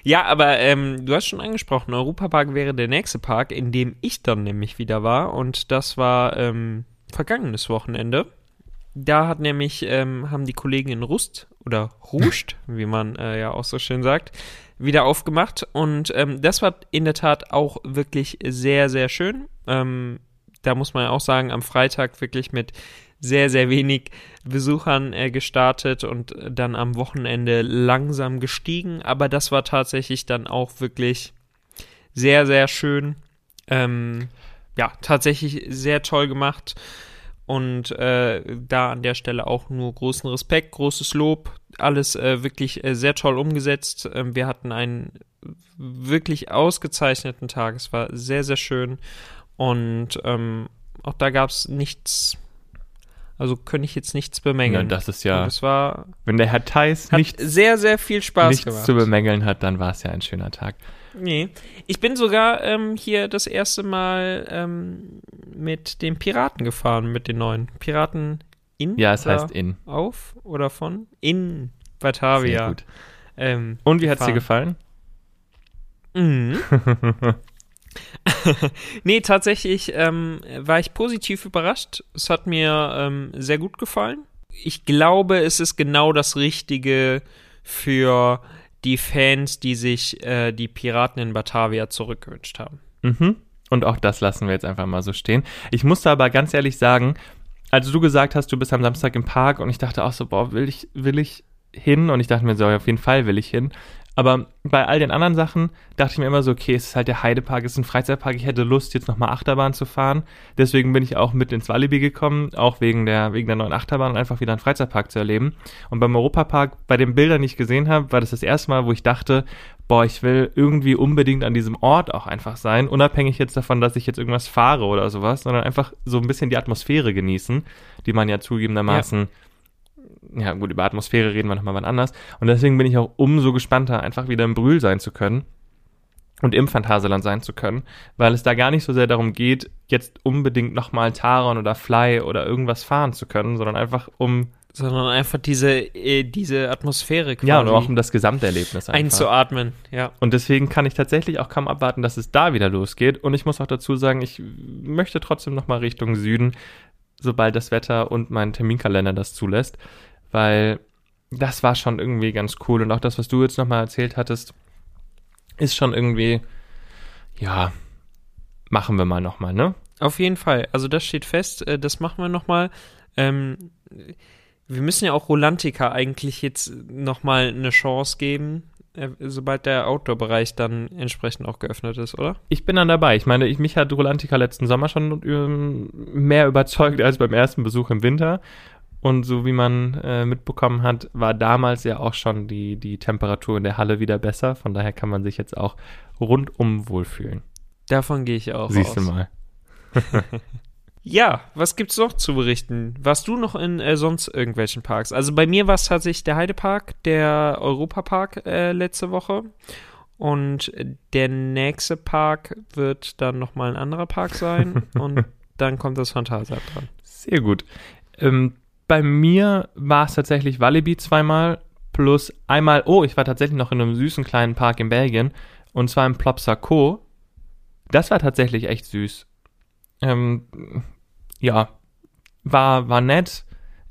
Ja, aber ähm, du hast schon angesprochen, Europapark wäre der nächste Park, in dem ich dann nämlich wieder war. Und das war ähm, vergangenes Wochenende. Da hat nämlich, ähm, haben die Kollegen in Rust oder Ruscht, [laughs] wie man äh, ja auch so schön sagt, wieder aufgemacht. Und ähm, das war in der Tat auch wirklich sehr, sehr schön. Ähm, da muss man ja auch sagen, am Freitag wirklich mit sehr, sehr wenig Besuchern äh, gestartet und dann am Wochenende langsam gestiegen. Aber das war tatsächlich dann auch wirklich sehr, sehr schön. Ähm, ja, tatsächlich sehr toll gemacht. Und äh, da an der Stelle auch nur großen Respekt, großes Lob. Alles äh, wirklich äh, sehr toll umgesetzt. Ähm, wir hatten einen wirklich ausgezeichneten Tag. Es war sehr, sehr schön. Und ähm, auch da gab es nichts also könnte ich jetzt nichts bemängeln. Ja, das ist ja. Und es war. Wenn der Herr Theis Hat nichts, sehr, sehr viel Spaß nichts gemacht. zu bemängeln hat, dann war es ja ein schöner Tag. Nee. Ich bin sogar ähm, hier das erste Mal ähm, mit den Piraten gefahren, mit den neuen. Piraten in? Ja, es heißt in. Auf oder von? In Sehr Batavia. gut. Ähm, Und wie hat's dir gefahren. gefallen? Mhm. [laughs] [laughs] nee, tatsächlich ähm, war ich positiv überrascht. Es hat mir ähm, sehr gut gefallen. Ich glaube, es ist genau das Richtige für die Fans, die sich äh, die Piraten in Batavia zurückgewünscht haben. Mhm. Und auch das lassen wir jetzt einfach mal so stehen. Ich musste aber ganz ehrlich sagen, als du gesagt hast, du bist am Samstag im Park und ich dachte auch so, boah, will ich, will ich hin? Und ich dachte mir so, auf jeden Fall will ich hin. Aber bei all den anderen Sachen dachte ich mir immer so, okay, es ist halt der Heidepark, es ist ein Freizeitpark, ich hätte Lust, jetzt nochmal Achterbahn zu fahren. Deswegen bin ich auch mit ins Walibi gekommen, auch wegen der, wegen der neuen Achterbahn einfach wieder einen Freizeitpark zu erleben. Und beim Europapark, bei den Bildern, die ich gesehen habe, war das das erste Mal, wo ich dachte, boah, ich will irgendwie unbedingt an diesem Ort auch einfach sein, unabhängig jetzt davon, dass ich jetzt irgendwas fahre oder sowas, sondern einfach so ein bisschen die Atmosphäre genießen, die man ja zugegebenermaßen ja gut, über Atmosphäre reden wir nochmal wann anders. Und deswegen bin ich auch umso gespannter, einfach wieder im Brühl sein zu können und im Phantasialand sein zu können, weil es da gar nicht so sehr darum geht, jetzt unbedingt nochmal Taron oder Fly oder irgendwas fahren zu können, sondern einfach um, Sondern einfach diese, äh, diese Atmosphäre quasi ja, und auch um das Gesamterlebnis einfach. einzuatmen. Ja. Und deswegen kann ich tatsächlich auch kaum abwarten, dass es da wieder losgeht. Und ich muss auch dazu sagen, ich möchte trotzdem nochmal Richtung Süden, sobald das Wetter und mein Terminkalender das zulässt, weil das war schon irgendwie ganz cool. Und auch das, was du jetzt nochmal erzählt hattest, ist schon irgendwie, ja, machen wir mal nochmal, ne? Auf jeden Fall. Also das steht fest. Äh, das machen wir nochmal. Ähm, wir müssen ja auch Rolantica eigentlich jetzt nochmal eine Chance geben, äh, sobald der Outdoor-Bereich dann entsprechend auch geöffnet ist, oder? Ich bin dann dabei. Ich meine, ich, mich hat Rolantica letzten Sommer schon ähm, mehr überzeugt als beim ersten Besuch im Winter. Und so wie man äh, mitbekommen hat, war damals ja auch schon die, die Temperatur in der Halle wieder besser. Von daher kann man sich jetzt auch rundum wohlfühlen. Davon gehe ich auch Siehst du mal. [laughs] Ja, was gibt's noch zu berichten? Warst du noch in äh, sonst irgendwelchen Parks? Also bei mir war es tatsächlich der Heidepark, der Europapark äh, letzte Woche. Und der nächste Park wird dann nochmal ein anderer Park sein. [laughs] und dann kommt das Phantasialand dran. Sehr gut. Ähm, bei mir war es tatsächlich Walibi zweimal plus einmal, oh, ich war tatsächlich noch in einem süßen kleinen Park in Belgien und zwar im Plopsaco. Das war tatsächlich echt süß. Ähm, ja, war, war nett.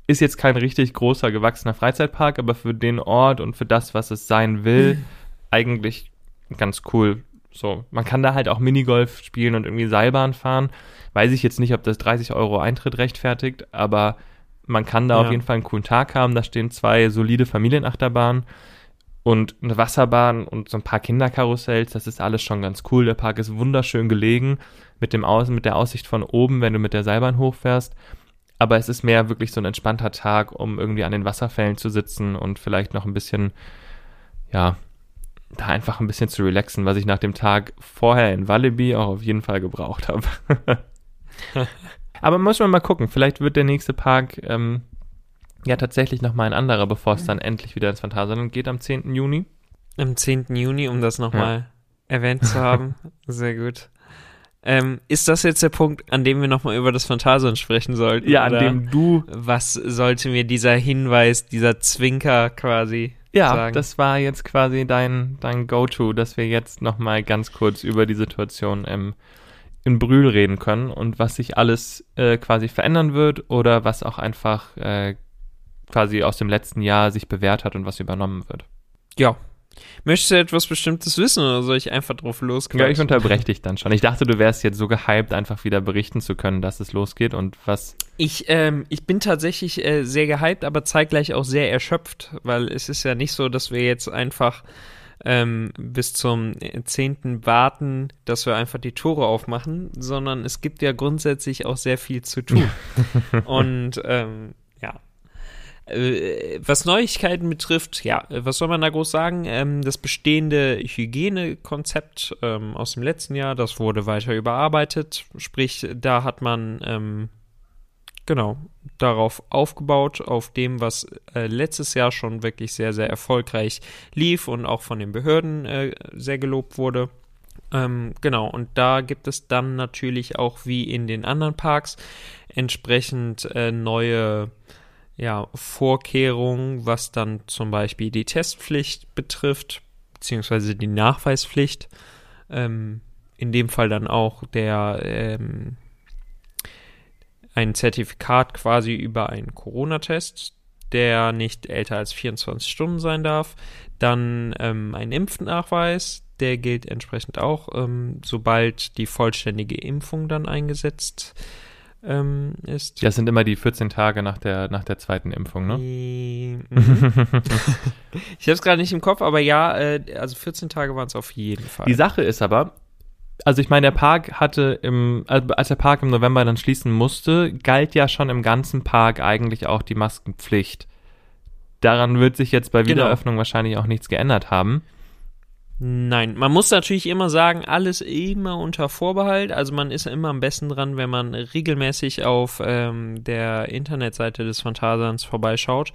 Ist jetzt kein richtig großer, gewachsener Freizeitpark, aber für den Ort und für das, was es sein will, [laughs] eigentlich ganz cool. So, man kann da halt auch Minigolf spielen und irgendwie Seilbahn fahren. Weiß ich jetzt nicht, ob das 30 Euro Eintritt rechtfertigt, aber man kann da Ja. auf jeden Fall einen coolen Tag haben. Da stehen zwei solide Familienachterbahnen und eine Wasserbahn und so ein paar Kinderkarussells. Das ist alles schon ganz cool. Der Park ist wunderschön gelegen mit dem Aus mit der Aussicht von oben, wenn du mit der Seilbahn hochfährst. Aber es ist mehr wirklich so ein entspannter Tag, um irgendwie an den Wasserfällen zu sitzen und vielleicht noch ein bisschen, ja, da einfach ein bisschen zu relaxen, was ich nach dem Tag vorher in Walibi auch auf jeden Fall gebraucht habe. [laughs] [laughs] Aber muss man mal gucken, vielleicht wird der nächste Park ähm, ja tatsächlich nochmal ein anderer, bevor es dann endlich wieder ins Phantasialand geht am 10. Juni. Am 10. Juni, um das nochmal erwähnt zu haben. [laughs] Sehr gut. Ähm, ist das jetzt der Punkt, an dem wir nochmal über das Phantason sprechen sollten? Ja, an oder dem du. Was sollte mir dieser Hinweis, dieser Zwinker quasi Ja, sagen? das war jetzt quasi dein, dein Go-To, dass wir jetzt nochmal ganz kurz über die Situation im, in Brühl reden können und was sich alles äh, quasi verändern wird oder was auch einfach äh, quasi aus dem letzten Jahr sich bewährt hat und was übernommen wird. Ja. Möchtest du etwas Bestimmtes wissen oder soll ich einfach drauf Ja, losquatschen? ich unterbreche dich dann schon. Ich dachte, du wärst jetzt so gehypt, einfach wieder berichten zu können, dass es losgeht und was. Ich, ähm, ich bin tatsächlich äh, sehr gehypt, aber zeitgleich auch sehr erschöpft, weil es ist ja nicht so, dass wir jetzt einfach ähm, bis zum äh, 10. warten, dass wir einfach die Tore aufmachen, sondern es gibt ja grundsätzlich auch sehr viel zu tun. [laughs] Und ähm, ja. Äh, Was Neuigkeiten betrifft, ja, äh, was soll man da groß sagen? Ähm, das bestehende Hygienekonzept ähm, aus dem letzten Jahr, das wurde weiter überarbeitet. Sprich, da hat man ähm, genau darauf aufgebaut, auf dem, was äh, letztes Jahr schon wirklich sehr, sehr erfolgreich lief und auch von den Behörden äh, sehr gelobt wurde. Ähm, genau, und da gibt es dann natürlich auch wie in den anderen Parks entsprechend äh, neue ja, Vorkehrungen, was dann zum Beispiel die Testpflicht betrifft, beziehungsweise die Nachweispflicht. Ähm, in dem Fall dann auch der ähm, ein Zertifikat quasi über einen Corona-Test, der nicht älter als 24 Stunden sein darf. Dann ähm, ein Impfnachweis, der gilt entsprechend auch, ähm, sobald die vollständige Impfung dann eingesetzt ähm, ist. Das sind immer die 14 Tage nach der, nach der zweiten Impfung, ne? [laughs] Ich habe es gerade nicht im Kopf, aber ja, äh, also 14 Tage waren es auf jeden Fall. Die Sache ist aber, also ich meine, der Park hatte im, also als der Park im November dann schließen musste, galt ja schon im ganzen Park eigentlich auch die Maskenpflicht. Daran wird sich jetzt bei Genau. Wiedereröffnung wahrscheinlich auch nichts geändert haben. Nein, man muss natürlich immer sagen, alles immer unter Vorbehalt. Also man ist immer am besten dran, wenn man regelmäßig auf ähm, der Internetseite des Phantasans vorbeischaut.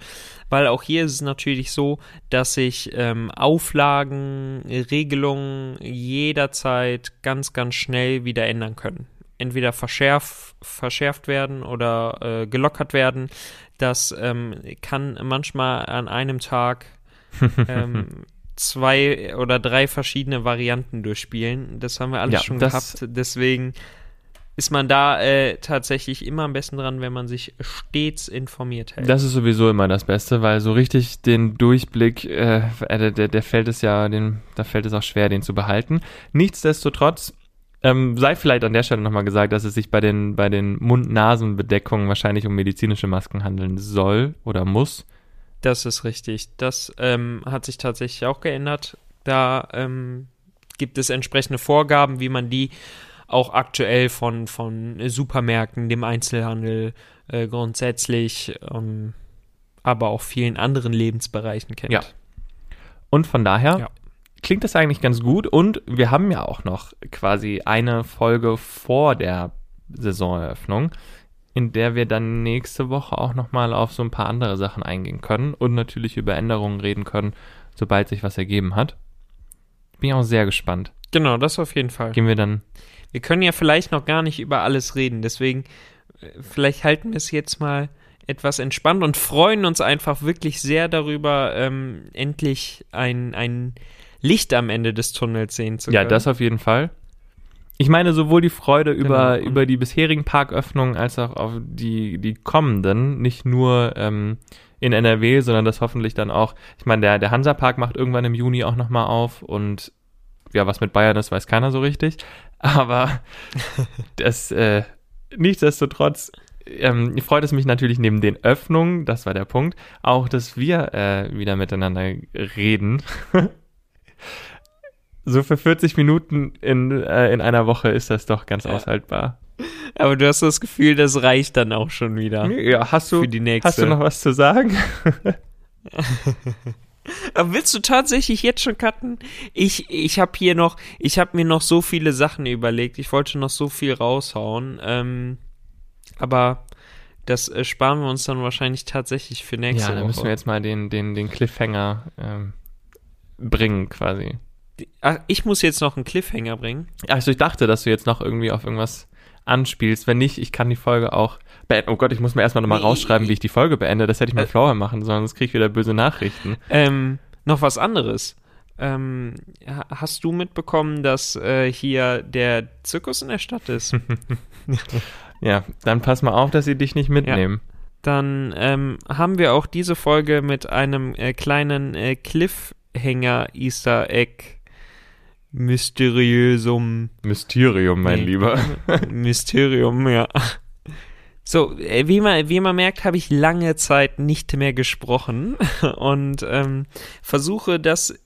Weil auch hier ist es natürlich so, dass sich ähm, Auflagen, Regelungen jederzeit ganz, ganz schnell wieder ändern können. Entweder verschärf, verschärft werden oder äh, gelockert werden. Das ähm, kann manchmal an einem Tag [laughs] ähm, zwei oder drei verschiedene Varianten durchspielen. Das haben wir alles Ja, schon gehabt. Deswegen ist man da äh, tatsächlich immer am besten dran, wenn man sich stets informiert hält. Das ist sowieso immer das Beste, weil so richtig den Durchblick, äh, der, der, der fällt es ja, den, da fällt es auch schwer, den zu behalten. Nichtsdestotrotz ähm, sei vielleicht an der Stelle nochmal gesagt, dass es sich bei den, bei den Mund-Nasen-Bedeckungen wahrscheinlich um medizinische Masken handeln soll oder muss. Das ist richtig. Das ähm, hat sich tatsächlich auch geändert. Da ähm, gibt es entsprechende Vorgaben, wie man die auch aktuell von, von Supermärkten, dem Einzelhandel äh, grundsätzlich, ähm, aber auch vielen anderen Lebensbereichen kennt. Ja. Und von daher Ja. klingt das eigentlich ganz gut. Und wir haben ja auch noch quasi eine Folge vor der Saisoneröffnung, in der wir dann nächste Woche auch nochmal auf so ein paar andere Sachen eingehen können und natürlich über Änderungen reden können, sobald sich was ergeben hat. Bin auch sehr gespannt. Genau, das auf jeden Fall. Gehen wir dann. Wir können ja vielleicht noch gar nicht über alles reden, deswegen äh, vielleicht halten wir es jetzt mal etwas entspannt und freuen uns einfach wirklich sehr darüber, ähm, endlich ein, ein Licht am Ende des Tunnels sehen zu können. Ja, das auf jeden Fall. Ich meine, sowohl die Freude über, Genau. über die bisherigen Parköffnungen als auch auf die, die kommenden, nicht nur ähm, in NRW, sondern das hoffentlich dann auch, ich meine, der, der Hansapark macht irgendwann im Juni auch nochmal auf und ja, was mit Bayern ist, weiß keiner so richtig. Aber [laughs] das, äh, nichtsdestotrotz ähm, freut es mich natürlich neben den Öffnungen, das war der Punkt, auch, dass wir äh, wieder miteinander reden. So für 40 Minuten in, äh, in einer Woche ist das doch ganz Ja. aushaltbar. Aber du hast das Gefühl, das reicht dann auch schon wieder Ja, hast du, für die nächste. hast du noch was zu sagen? [laughs] Aber willst du tatsächlich jetzt schon cutten? Ich, ich habe hier noch, ich habe mir noch so viele Sachen überlegt. Ich wollte noch so viel raushauen. Ähm, aber das äh, sparen wir uns dann wahrscheinlich tatsächlich für nächste ja, dann Woche. müssen wir jetzt mal den, den, den Cliffhanger ähm, bringen quasi. Ach, ich muss jetzt noch einen Cliffhanger bringen. Also ich dachte, dass du jetzt noch irgendwie auf irgendwas anspielst. Wenn nicht, ich kann die Folge auch beenden. Oh Gott, ich muss mir erstmal nochmal Nee, rausschreiben, wie ich die Folge beende. Das hätte ich mal Äh. vorher machen sollen, sonst krieg ich wieder böse Nachrichten. Ähm, noch was anderes. Ähm, ha- hast du mitbekommen, dass äh, hier der Zirkus in der Stadt ist? [laughs] [laughs] Ja, dann pass mal auf, dass sie dich nicht mitnehmen. Dann ähm, haben wir auch diese Folge mit einem äh, kleinen äh, Cliffhanger Easter Egg Mysteriösum Mysterium, mein Nee. Lieber. [laughs] Mysterium, ja. So, äh, wie man, wie man merkt, habe ich lange Zeit nicht mehr gesprochen [laughs] und ähm, versuche das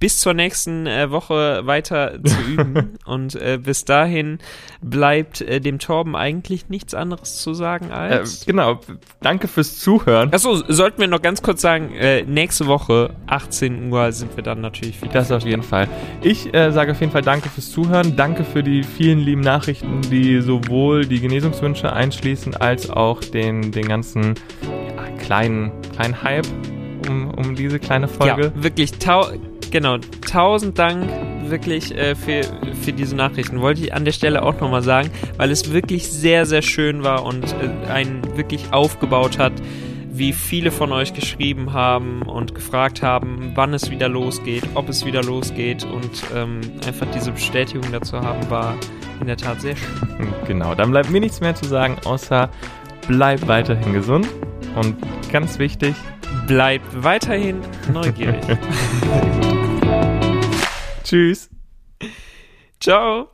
bis zur nächsten äh, Woche weiter zu [laughs] üben. und äh, bis dahin bleibt äh, dem Torben eigentlich nichts anderes zu sagen Äh, als. genau, danke fürs Zuhören. Achso, sollten wir noch ganz kurz sagen, äh, nächste Woche, 18 Uhr, sind wir dann natürlich wieder. Das auf jeden Fall. Ich äh, sage auf jeden Fall danke fürs Zuhören. Danke für die vielen lieben Nachrichten, die sowohl die Genesungswünsche einschließen, als auch den, den ganzen ja, kleinen, kleinen Hype um, um diese kleine Folge. Ja, wirklich, genau, tausend Dank wirklich äh, für, für diese Nachrichten. Wollte ich an der Stelle auch nochmal sagen, weil es wirklich sehr, sehr schön war und äh, einen wirklich aufgebaut hat, wie viele von euch geschrieben haben und gefragt haben, wann es wieder losgeht, ob es wieder losgeht und ähm, einfach diese Bestätigung dazu haben, war in der Tat sehr schön. Genau, dann bleibt mir nichts mehr zu sagen, außer bleib weiterhin gesund. Und ganz wichtig, Bleibt weiterhin neugierig. [laughs] tschüss. Ciao!